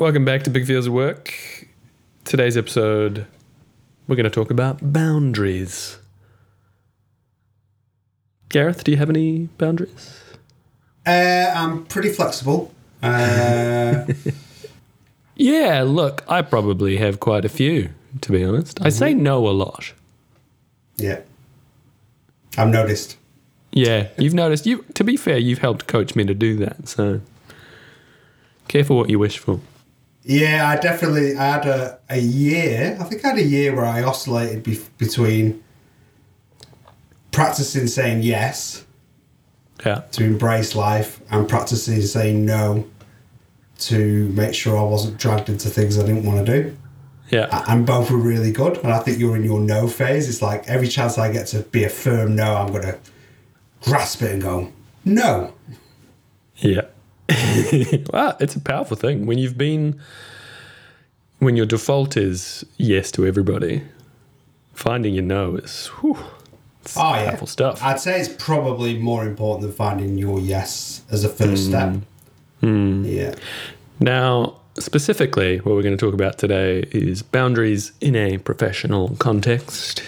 Welcome back to Big Feels at Work. Today's episode, we're going to talk about boundaries. Gareth, do you have any boundaries? Uh, I'm pretty flexible. Uh, Yeah, look, I probably have quite a few, to be honest. I say no a lot. yeah. I've noticed. Yeah, you've noticed. You, to be fair, you've helped coach me to do that. So, careful what you wish for. Yeah, I definitely I had a, a year. I think I had a year where I oscillated be- between practicing saying yes Yeah, to embrace life and practicing saying no to make sure I wasn't dragged into things I didn't want to do. yeah, and both were really good. And I think you're in your no phase. It's like every chance I get to be a firm no, I'm going to grasp it and go, no. yeah. Well, ah, it's a powerful thing when you've been when your default is yes to everybody. Finding your no is whew, Oh, yeah. powerful stuff. I'd say it's probably more important than finding your yes as a first hmm. step. Hmm. Yeah. Now, specifically, what we're going to talk about today is boundaries in a professional context.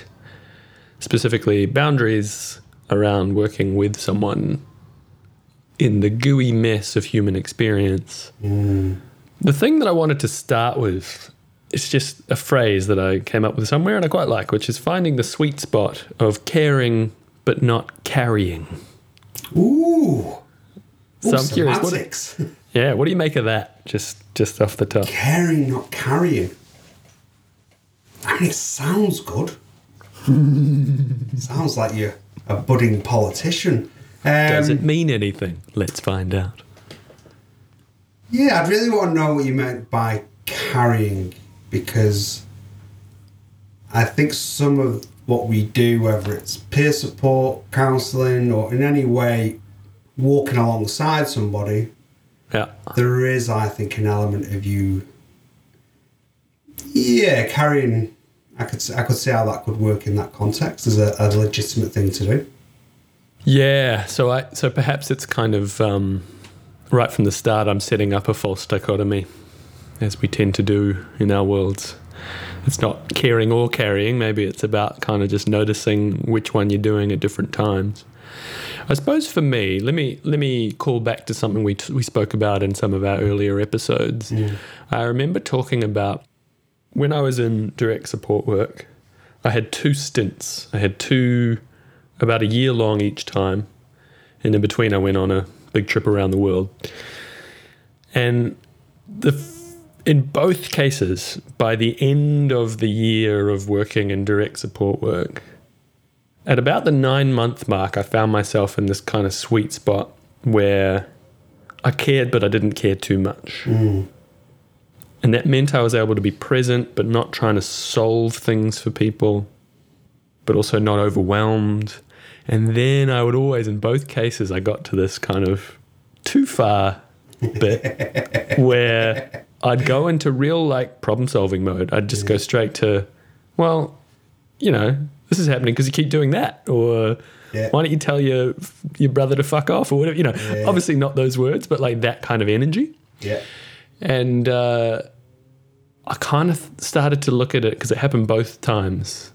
Specifically, boundaries around working with someone in the gooey mess of human experience. Mm. The thing that I wanted to start with is just a phrase that I came up with somewhere and I quite like, which is finding the sweet spot of caring but not carrying. Ooh. So Ooh, I'm curious, what- semantics. Yeah, what do you make of that? Just just off the top. Caring, not carrying. I mean, it sounds good. sounds like you're a budding politician. Um, Does it mean anything? Let's find out. Yeah, I'd really want to know what you meant by carrying because I think some of what we do, whether it's peer support, counselling, or in any way walking alongside somebody, Yeah. there is, I think, an element of you. Yeah, carrying. I could I could see how that could work in that context as a, a legitimate thing to do. Yeah. So I so perhaps it's kind of um, right from the start. I'm setting up a false dichotomy, as we tend to do in our worlds. It's not caring or carrying. Maybe it's about kind of just noticing which one you're doing at different times. I suppose for me, let me let me call back to something we t- we spoke about in some of our earlier episodes. I remember talking about when I was in direct support work. I had two stints. I had two about a year long each time, and in between, I went on a big trip around the world. And the f- in both cases, by the end of the year of working in direct support work, at about the nine month mark, I found myself in this kind of sweet spot where I cared, but I didn't care too much. Mm. And that meant I was able to be present, but not trying to solve things for people, but also not overwhelmed. And then I would always, in both cases, I got to this kind of too far bit where I'd go into real like problem solving mode. I'd just go straight to, well, you know, this is happening because you keep doing that, or Yeah. why don't you tell your your brother to fuck off, or whatever. You know, Yeah. obviously not those words, but like that kind of energy. Yeah. And uh, I kind of started to look at it because it happened both times,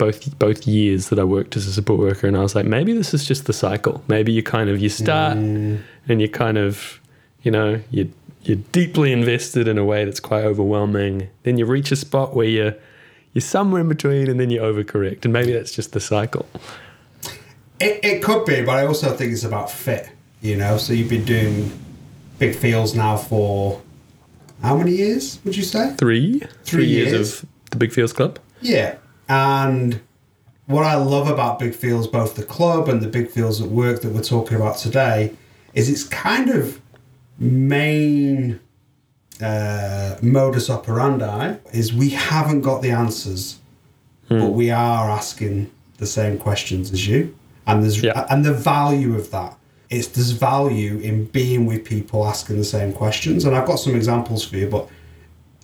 both both years that I worked as a support worker, and I was like, maybe this is just the cycle. Maybe you kind of you start and you kind of, you know, you you're deeply invested in a way that's quite overwhelming. Then you reach a spot where you're you're somewhere in between, and then you overcorrect, and maybe that's just the cycle. It, it could be, but I also think it's about fit, you know. So you've been doing Big Feels now for how many years, would you say? Three, Three years, years. of the Big Feels Club. Yeah. And what I love about Big Feels, both the club and the Big Feels at work that we're talking about today, is it's kind of main uh, modus operandi is we haven't got the answers, but we are asking the same questions as you, and there's Yeah. and the value of that. It's there's value in being with people asking the same questions, and I've got some examples for you, but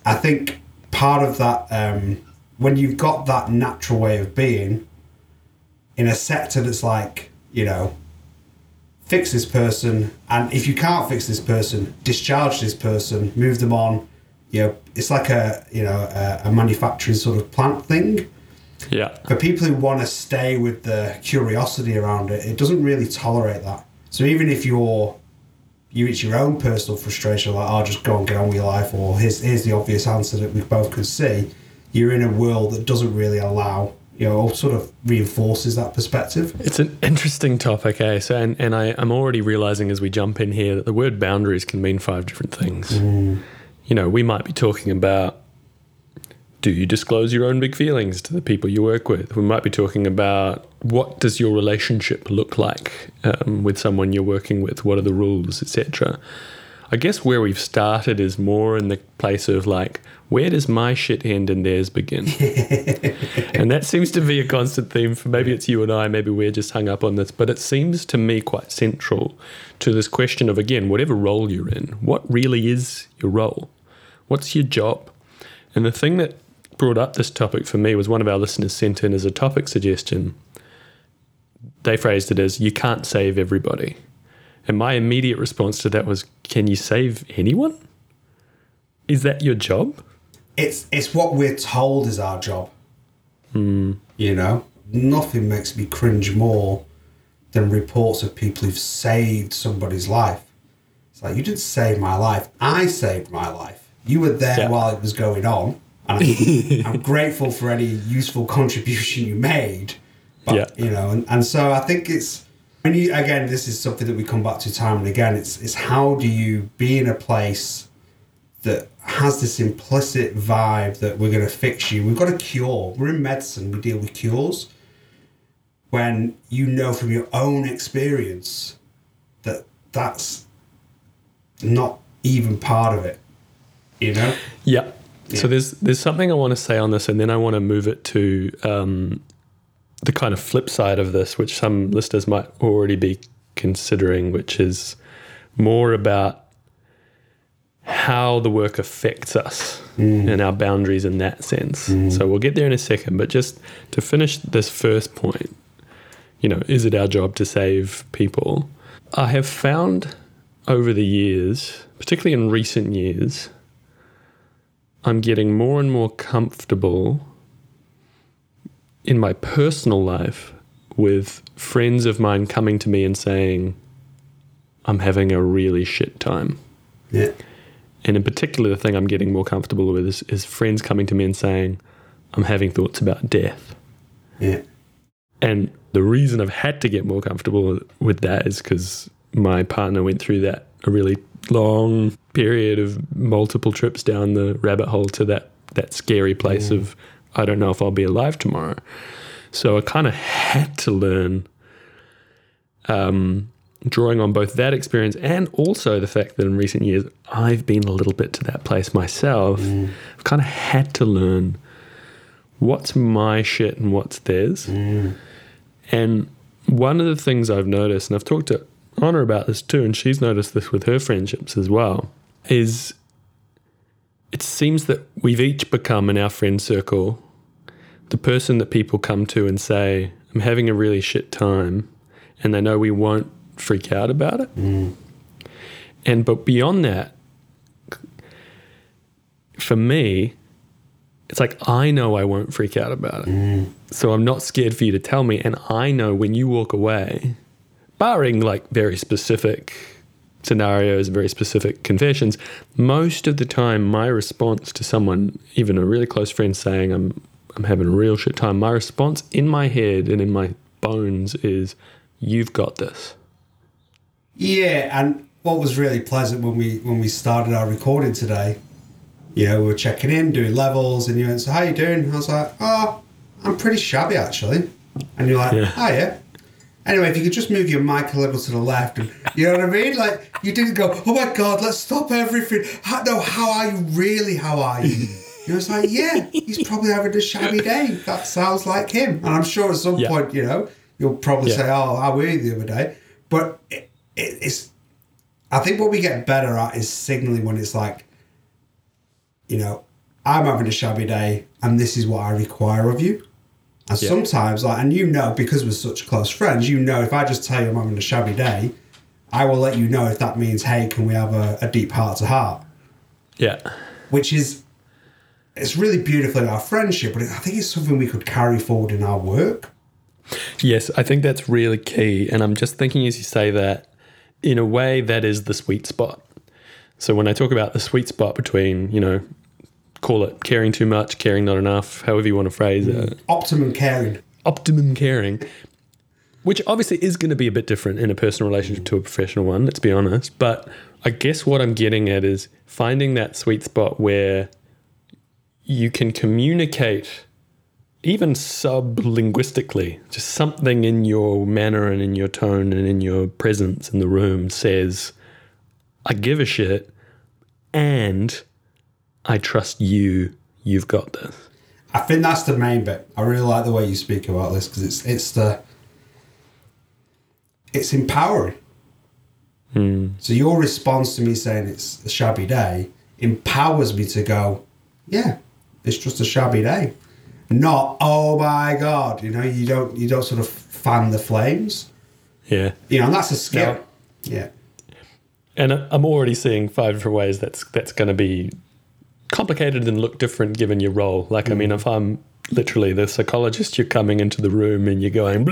I think part of that um, when you've got that natural way of being in a sector that's like you know fix this person and if you can't fix this person discharge this person move them on you know, it's like a you know a, a manufacturing sort of plant thing. Yeah. For people who want to stay with the curiosity around it, it doesn't really tolerate that. So even if you're you reach your own personal frustration, like I'll just go and get on with your life, or here's here's the obvious answer that we both can see. You're in a world that doesn't really allow, you know, or sort of reinforces that perspective. It's an interesting topic, eh? So, and, and I, I'm already realizing as we jump in here that the word boundaries can mean five different things. You know, we might be talking about do you disclose your own big feelings to the people you work with? We might be talking about what does your relationship look like um, with someone you're working with? What are the rules, etc. I guess where we've started is more in the place of like, where does my shit end and theirs begin? and that seems to be a constant theme for maybe it's you and I, maybe we're just hung up on this, but it seems to me quite central to this question of again, whatever role you're in, what really is your role? What's your job? And the thing that brought up this topic for me was one of our listeners sent in as a topic suggestion. They phrased it as, you can't save everybody. And my immediate response to that was, can you save anyone? Is that your job? It's it's what we're told is our job. Hmm. You know, nothing makes me cringe more than reports of people who've saved somebody's life. It's like you didn't save my life; I saved my life. You were there Yeah. while it was going on, and I'm, I'm grateful for any useful contribution you made. But Yeah. you know, and, and so I think it's when you again, this is something that we come back to time and again. It's it's how do you be in a place that has this implicit vibe that we're going to fix you. We've got a cure. We're in medicine. We deal with cures. When you know from your own experience that that's not even part of it, you know. Yeah. Yeah. So there's there's something I want to say on this, and then I want to move it to um, the kind of flip side of this, which some listeners might already be considering, which is more about how the work affects us mm. and our boundaries in that sense. Mm. So we'll get there in a second, but just to finish this first point, you know, is it our job to save people? I have found over the years, particularly in recent years, I'm getting more and more comfortable in my personal life with friends of mine coming to me and saying, I'm having a really shit time. Yeah. And in particular, the thing I'm getting more comfortable with is, is friends coming to me and saying, I'm having thoughts about death. Yeah. And the reason I've had to get more comfortable with that is because my partner went through that a really long period of multiple trips down the rabbit hole to that that scary place of I don't know if I'll be alive tomorrow. So I kind of had to learn um, drawing on both that experience and also the fact that in recent years I've been a little bit to that place myself. I've kind of had to learn what's my shit and what's theirs. And one of the things I've noticed, and I've talked to Honor about this too, and she's noticed this with her friendships as well, is it seems that we've each become in our friend circle the person that people come to and say, I'm having a really shit time, and they know we won't freak out about it. Mm. And but beyond that, for me, it's like I know I won't freak out about it. Mm. So I'm not scared for you to tell me. And I know when you walk away, barring like very specific scenarios, very specific confessions, most of the time my response to someone, even a really close friend saying I'm I'm having a real shit time, my response in my head and in my bones is you've got this. Yeah, and what was really pleasant when we when we started our recording today, you know, we were checking in, doing levels, and you went, "So how you doing?" I was like, "Oh, I'm pretty shabby actually," and you're like, Yeah. "Oh yeah." Anyway, if you could just move your mic a little to the left, and you know what I mean, like you didn't go, "Oh my god, let's stop everything." How, no, how are you really? How are you? You know, it's like, yeah, he's probably having a shabby day. That sounds like him, and I'm sure at some Yeah. point, you know, you'll probably Yeah. say, "Oh, how were you the other day?" But it, it, it's I think what we get better at is signaling when it's like, you know, I'm having a shabby day and this is what I require of you. And Yeah. sometimes, like, and you know, because we're such close friends, you know, if I just tell you I'm having a shabby day, I will let you know if that means, hey, can we have a, a deep heart to heart? Yeah. which is it's really beautiful in our friendship, but I think it's something we could carry forward in our work. Yes, I think that's really key. And I'm just thinking as you say that, in a way, that is the sweet spot. So when I talk about the sweet spot between, you know, call it caring too much, caring not enough, however you want to phrase it, mm. Optimum caring. optimum caring, which obviously is going to be a bit different in a personal relationship to a professional one, let's be honest. But I guess what I'm getting at is finding that sweet spot where you can communicate even sub linguistically, just something in your manner and in your tone and in your presence in the room says, I give a shit and I trust you. You've got this. I think that's the main bit. I really like the way you speak about this because it's it's the it's empowering. Hmm. So your response to me saying it's a shabby day empowers me to go, yeah, it's just a shabby day. Not oh my god, you know, you don't you don't sort of fan the flames. Yeah. You know, and that's a skill. No. Yeah. And I'm already seeing five different ways that's that's going to be complicated and look different given your role. Like, I mean, if I'm literally the psychologist, you're coming into the room and you're going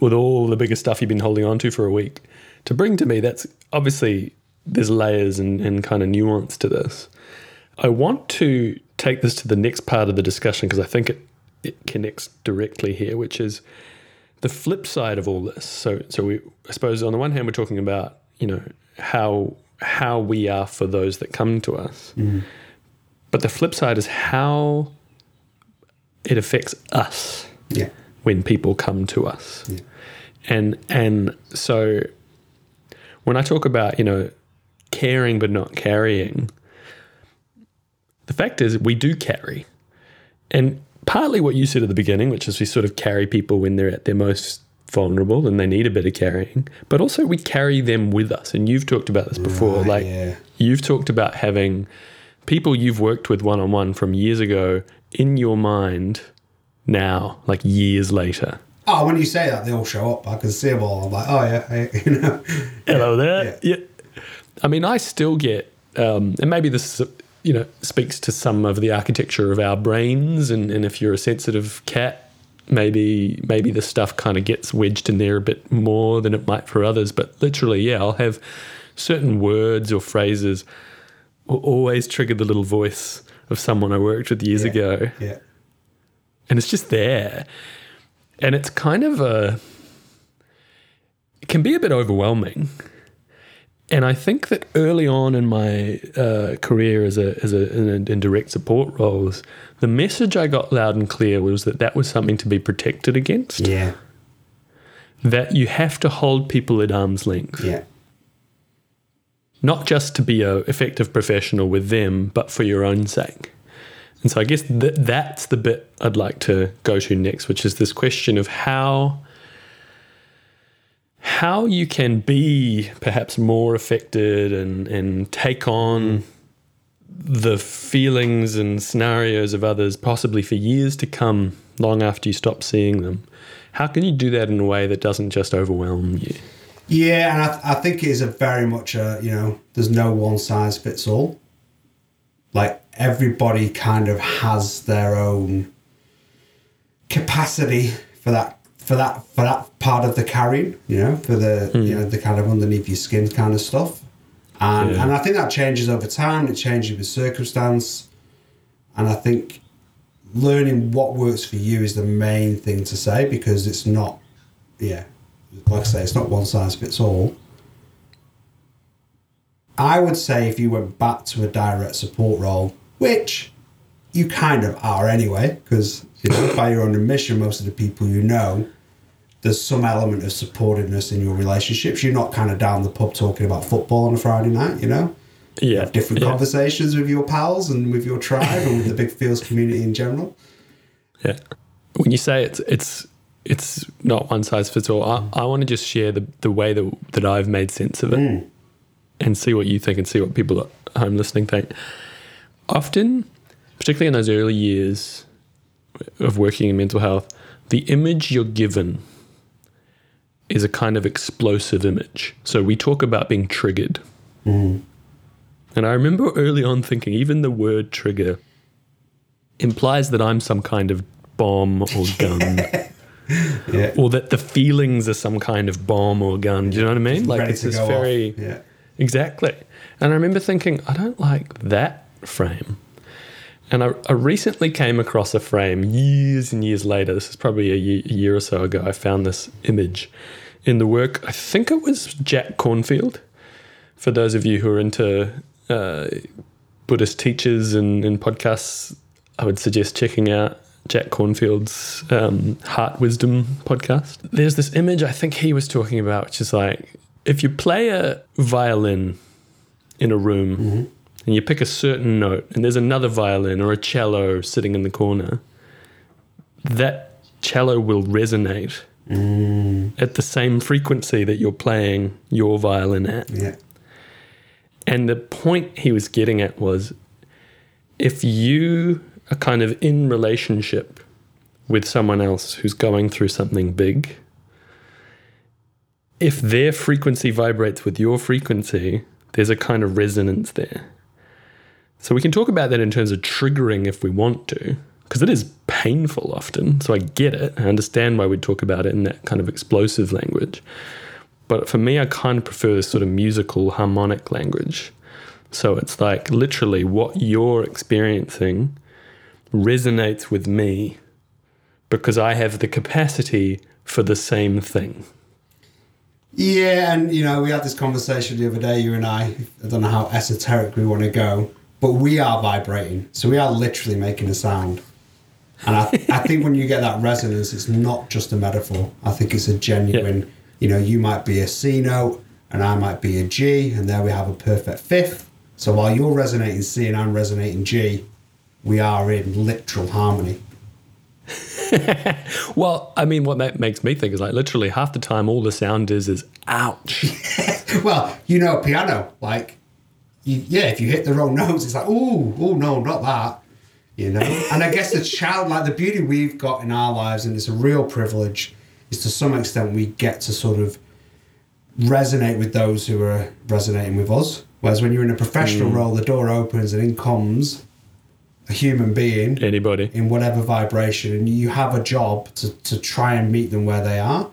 with all the bigger stuff you've been holding on to for a week to bring to me. That's obviously there's layers and, and kind of nuance to this. I want to take this to the next part of the discussion because I think it, it connects directly here, which is the flip side of all this. So, so we, I suppose, on the one hand, we're talking about you know how how we are for those that come to us, mm-hmm. but the flip side is how it affects us Yeah. when people come to us, Yeah. and and so when I talk about you know caring but not carrying, the fact is we do carry, and partly what you said at the beginning, which is we sort of carry people when they're at their most vulnerable and they need a bit of carrying, but also we carry them with us. And you've talked about this before, Right, like yeah. you've talked about having people you've worked with one on one from years ago in your mind now, like years later. Oh, when you say that, they all show up. I can see them all. I'm like, oh yeah, I, you know. Hello there. Yeah. I mean, I still get, um, and maybe this, you know, speaks to some of the architecture of our brains. And, and if you're a sensitive cat, maybe maybe the stuff kind of gets wedged in there a bit more than it might for others. But literally, yeah, I'll have certain words or phrases will always trigger the little voice of someone I worked with years Yeah. ago Yeah. and it's just there and it's kind of a it can be a bit overwhelming and i think that early on in my uh, career as a as a in, in direct support roles the message i got loud and clear was that that was something to be protected against Yeah. that you have to hold people at arm's length Yeah. not just to be a effective professional with them, but for your own sake. And so I guess th- that's the bit I'd like to go to next, which is this question of how how you can be perhaps more affected and and take on the feelings and scenarios of others possibly for years to come long after you stop seeing them. How can you do that in a way that doesn't just overwhelm you? Yeah, and I, th- I think it is a very much a you know there's no one size fits all. Like everybody kind of has their own capacity for that for that for that part of the carrying, you know, for the you hmm. know the kind of underneath your skin kind of stuff. And Yeah. and I think that changes over time. It changes with circumstance, and I think learning what works for you is the main thing to say because it's not, yeah, like I say, it's not one size fits all. I would say if you went back to a direct support role, which you kind of are anyway, because you know by your own admission, most of the people you know, there's some element of supportiveness in your relationships. You're not kind of down the pub talking about football on a Friday night, you know. Yeah. Have different yeah. conversations with your pals and with your tribe and with the Big Feels community in general. Yeah. When you say it's it's it's not one size fits all, I, I want to just share the, the way that that I've made sense of it hmm. and see what you think and see what people at home listening think. Often, particularly in those early years of working in mental health, the image you're given is a kind of explosive image. So we talk about being triggered. And I remember early on thinking, even the word trigger implies that I'm some kind of bomb or gun, Yeah. or that the feelings are some kind of bomb or gun. Do you know what I mean? Like it's this very off. Yeah. exactly. And I remember thinking, I don't like that frame. And I, I recently came across a frame years and years later. This is probably a year, a year or so ago. I found this image in the work. I think it was Jack Kornfield. For those of you who are into uh, Buddhist teachers and, and podcasts, I would suggest checking out Jack Kornfield's um, Heart Wisdom podcast. There's this image I think he was talking about, which is like if you play a violin in a room and you pick a certain note, and there's another violin or a cello sitting in the corner, that cello will resonate mm. at the same frequency that you're playing your violin at. Yeah. And the point he was getting at was if you are kind of in relationship with someone else who's going through something big, if their frequency vibrates with your frequency, there's a kind of resonance there. So we can talk about that in terms of triggering if we want to, because it is painful often. So I get it. I understand why we talk about it in that kind of explosive language. But for me, I kind of prefer this sort of musical harmonic language. So it's like literally what you're experiencing resonates with me because I have the capacity for the same thing. Yeah, and you know, we had this conversation the other day, you and I. I don't know how esoteric we want to go, but we are vibrating. So we are literally making a sound. And I, I think when you get that resonance, it's not just a metaphor. I think it's a genuine, you know, you might be a C note and I might be a G, and there we have a perfect fifth. So while you're resonating C and I'm resonating G, we are in literal harmony. Well, I mean, what that makes me think is like literally half the time, all the sound is is ouch. Well, you know, piano, like, you, yeah, if you hit the wrong notes, it's like, oh, oh no, not that, you know. and I guess the child, like the beauty we've got in our lives, and it's a real privilege, is to some extent we get to sort of resonate with those who are resonating with us. Whereas when you're in a professional mm. role, the door opens and in comes a human being Anybody? in whatever vibration and you have a job to, to try and meet them where they are.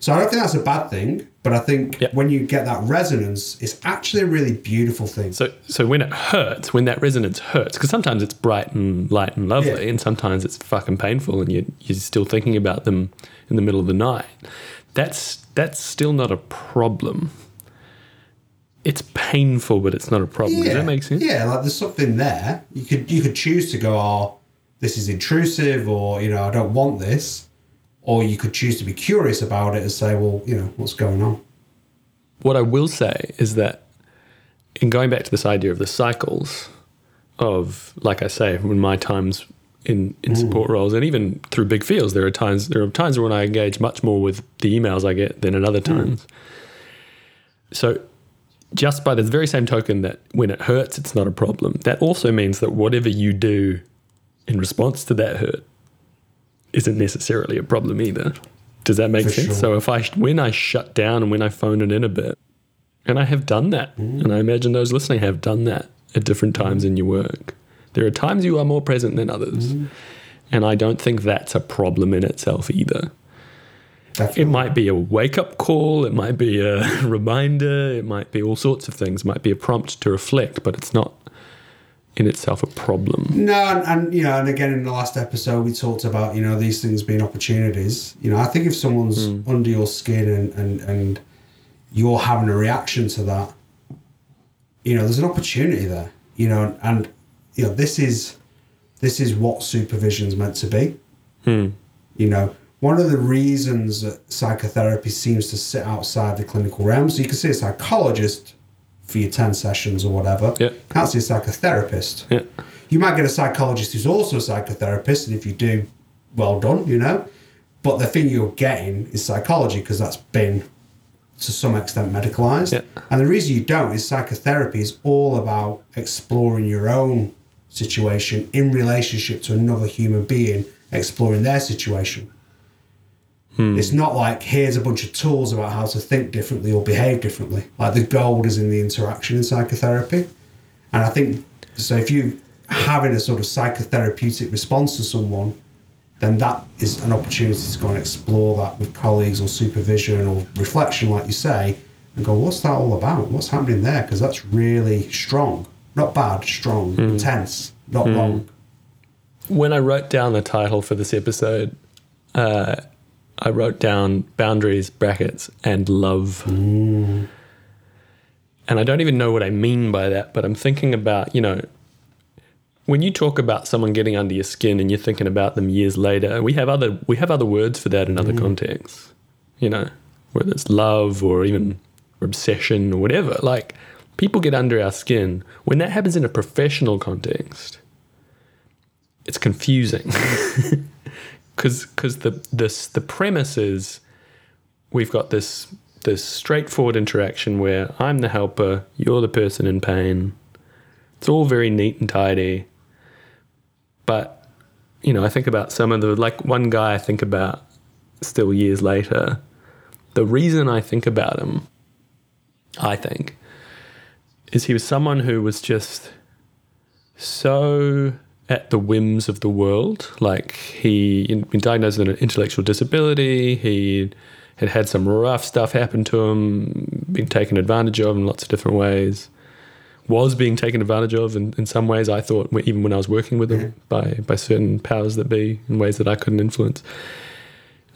So I don't think that's a bad thing, but I think Yep. when you get that resonance, it's actually a really beautiful thing. So, so when it hurts, when that resonance hurts, because sometimes it's bright and light and lovely, Yeah. and sometimes it's fucking painful, and you you're still thinking about them in the middle of the night. That's that's still not a problem. It's painful, but it's not a problem. Does that make sense? Yeah, like there's something there. You could you could choose to go, oh, this is intrusive, or you know, I don't want this, or you could choose to be curious about it and say, well, you know, what's going on? What I will say is that in going back to this idea of the cycles of, like I say, when my times in, in mm. support roles and even through Big Feels, there are times there are times when I engage much more with the emails I get than at other mm. times. So just by the very same token that when it hurts, it's not a problem, that also means that whatever you do in response to that hurt isn't necessarily a problem either. Does that make For sense? sure. So if I when I shut down and when I phone it in a bit, and I have done that, mm. and I imagine those listening have done that at different times in your work. There are times you are more present than others, mm. and I don't think that's a problem in itself either. Definitely. It might be a wake up call, it might be a reminder, it might be all sorts of things, it might be a prompt to reflect, but it's not in itself a problem. No, and, and you know, and again in the last episode we talked about you know these things being opportunities. You know, I think if someone's hmm. under your skin and and and you're having a reaction to that, you know, there's an opportunity there. You know, and, and you know this is this is what supervision's meant to be. Hmm. You know, one of the reasons that psychotherapy seems to sit outside the clinical realm, so you can see a psychologist for your 10 sessions or whatever. Yeah. Can't see a psychotherapist. Yeah. You might get a psychologist who's also a psychotherapist, and if you do, well done, you know. But the thing you're getting is psychology because that's been to some extent medicalized. Yeah. And the reason you don't is psychotherapy is all about exploring your own situation in relationship to another human being, exploring their situation. Hmm. It's not like here's a bunch of tools about how to think differently or behave differently. Like the gold is in the interaction in psychotherapy. And I think so. If you having a sort of psychotherapeutic response to someone, then that is an opportunity to go and explore that with colleagues or supervision or reflection, like you say, and go, what's that all about? What's happening there? Because that's really strong, not bad, strong, hmm. intense, not hmm. long. When I wrote down the title for this episode, uh, I wrote down boundaries, brackets, and love. And I don't even know what I mean by that, but I'm thinking about, you know, when you talk about someone getting under your skin and you're thinking about them years later, we have other we have other words for that in other mm. contexts. You know, whether it's love or even obsession or whatever. Like people get under our skin. When that happens in a professional context, it's confusing. Cause because the this the premise is we've got this this straightforward interaction where I'm the helper, you're the person in pain. It's all very neat and tidy. But, you know, I think about some of the, like one guy I think about still years later. The reason I think about him, I think, is he was someone who was just so at the whims of the world. Like he had been diagnosed with an intellectual disability. He had had some rough stuff happen to him, been taken advantage of in lots of different ways. Was being taken advantage of in, in some ways. I thought even when I was working with him mm-hmm. by by certain powers that be in ways that I couldn't influence.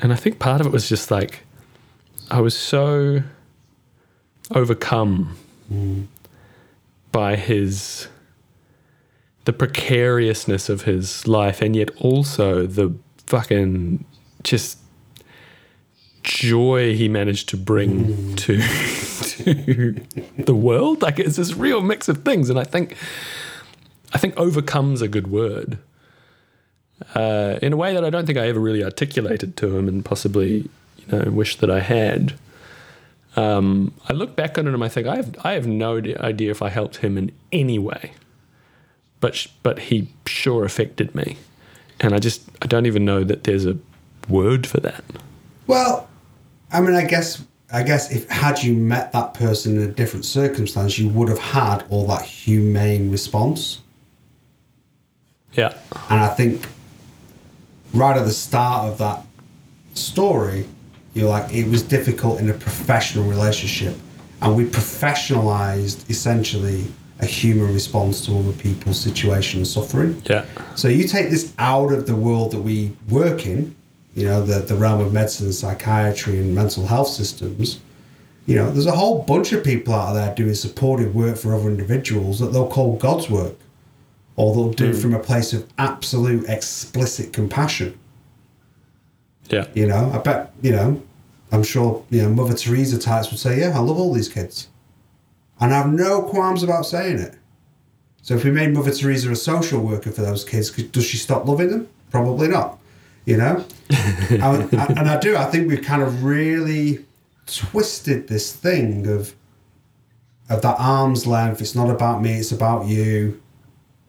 And I think part of it was just like I was so overcome mm. by his the precariousness of his life and yet also the fucking just joy he managed to bring to to the world. Like it's this real mix of things and i think i think overcomes a good word uh, in a way that i don't think i ever really articulated to him and possibly you know wish that i had. Um, i look back on it and i think i have i have no idea if i helped him in any way but sh- but he sure affected me, and I just I don't even know that there's a word for that. Well, I mean, I guess I guess if had you met that person in a different circumstance, you would have had all that humane response. Yeah, And I think right at the start of that story, you're like, it was difficult in a professional relationship. And we professionalized essentially a human response to other people's situation and suffering. yeah, So you take this out of the world that we work in, you know, the, the realm of medicine, psychiatry, and mental health systems. You know, there's a whole bunch of people out there doing supportive work for other individuals that they'll call God's work, or they'll do it from a place of absolute explicit compassion. yeah, You know, I bet, you know, I'm sure, you know, Mother Teresa types would say, yeah, I love all these kids. And I have no qualms about saying it. So if we made Mother Teresa a social worker for those kids, does she stop loving them? Probably not. You know? and, and I do. I think we've kind of really twisted this thing of of that arm's length. It's not about me. It's about you.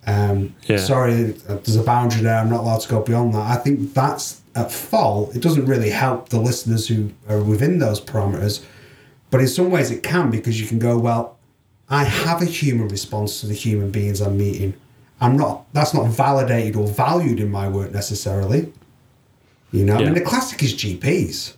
Um, Yeah. Sorry, there's a boundary there. I'm not allowed to go beyond that. I think that's at fault. It doesn't really help the listeners who are within those parameters. But in some ways, it can because you can go, well, I have a human response to the human beings I'm meeting. I'm not. That's not validated or valued in my work necessarily. You know, I mean, the classic is GPs.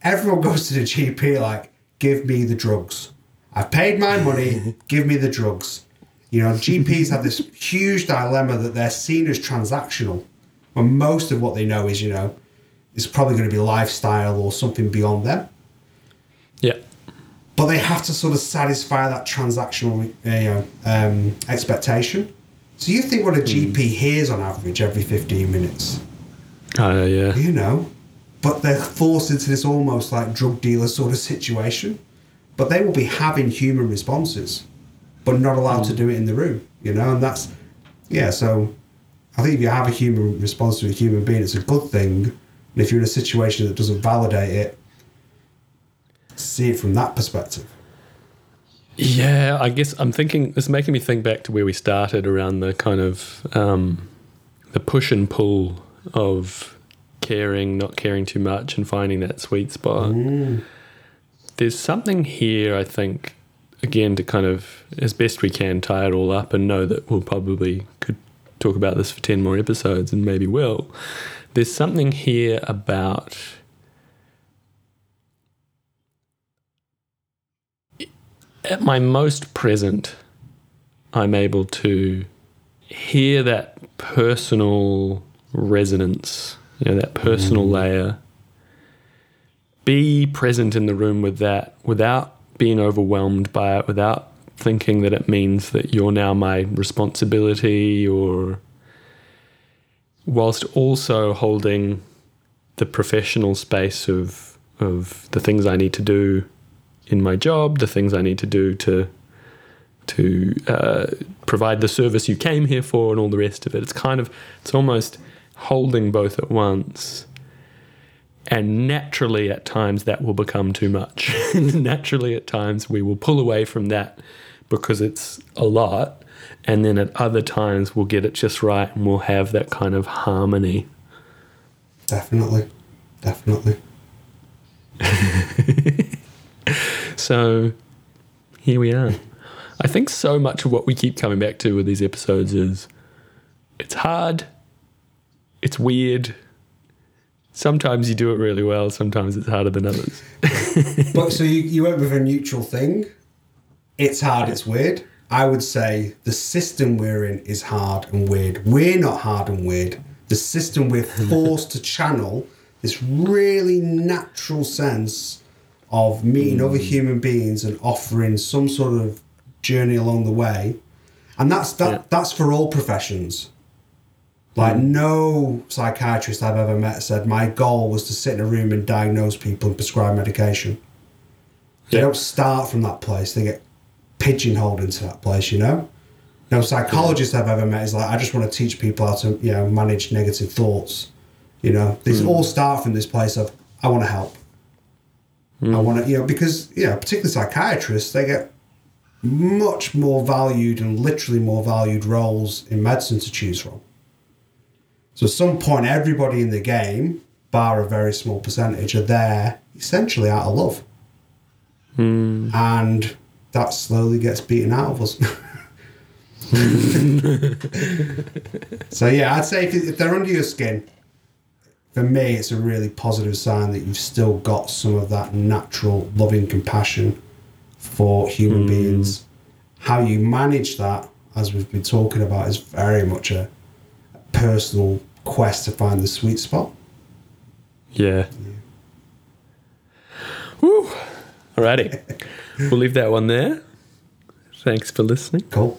Everyone goes to the GP like, give me the drugs. I've paid my money, give me the drugs. You know, GPs have this huge dilemma that they're seen as transactional, when most of what they know is, you know, it's probably going to be lifestyle or something beyond them. But they have to sort of satisfy that transactional you know, um, expectation. So you think what a GP hears on average every 15 minutes, uh, yeah, you know, but they're forced into this almost like drug dealer sort of situation. But they will be having human responses, but not allowed to do it in the room, you know, and that's, yeah, so I think if you have a human response to a human being, it's a good thing. And if you're in a situation that doesn't validate it, see it from that perspective. yeah. I guess I'm thinking. It's making me think back to where we started around the kind of um, the push and pull of caring, not caring too much, and finding that sweet spot. There's something here, I think, again to kind of as best we can tie it all up and know that we'll probably could talk about this for 10 more episodes and maybe will there's something here about at my most present i'm able to hear that personal resonance you know that personal mm. layer be present in the room with that without being overwhelmed by it, without thinking that it means that you're now my responsibility, or whilst also holding the professional space of of the things I need to do in my job, the things I need to do to to uh, provide the service you came here for, and all the rest of it. It's kind of it's almost holding both at once and naturally, at times, that will become too much. naturally, at times, we will pull away from that because it's a lot. And then at other times, we'll get it just right and we'll have that kind of harmony. Definitely. Definitely. so here we are. I think so much of what we keep coming back to with these episodes is it's hard, it's weird, sometimes you do it really well, sometimes it's harder than others. but so you, you went with a neutral thing. It's hard, it's weird. I would say the system we're in is hard and weird. We're not hard and weird. The system we're forced to channel this really natural sense of meeting mm. other human beings and offering some sort of journey along the way. And that's that yeah. that's for all professions. Like mm. no psychiatrist I've ever met said my goal was to sit in a room and diagnose people and prescribe medication. They yeah. don't start from that place. They get pigeonholed into that place, you know? No psychologist yeah. I've ever met is like, I just want to teach people how to, you know, manage negative thoughts. You know, these mm. all start from this place of I want to help. Mm. I want to, you know, because, you know, particularly psychiatrists, they get much more valued and literally more valued roles in medicine to choose from. So at some point, everybody in the game, bar a very small percentage, are there essentially out of love. Mm. And that slowly gets beaten out of us. so yeah, I'd say if, if they're under your skin, for me, it's a really positive sign that you've still got some of that natural loving compassion for human mm. beings. How you manage that, as we've been talking about, is very much a personal quest to find the sweet spot. Yeah. yeah. Woo. Alrighty. we'll leave that one there. Thanks for listening. Cool.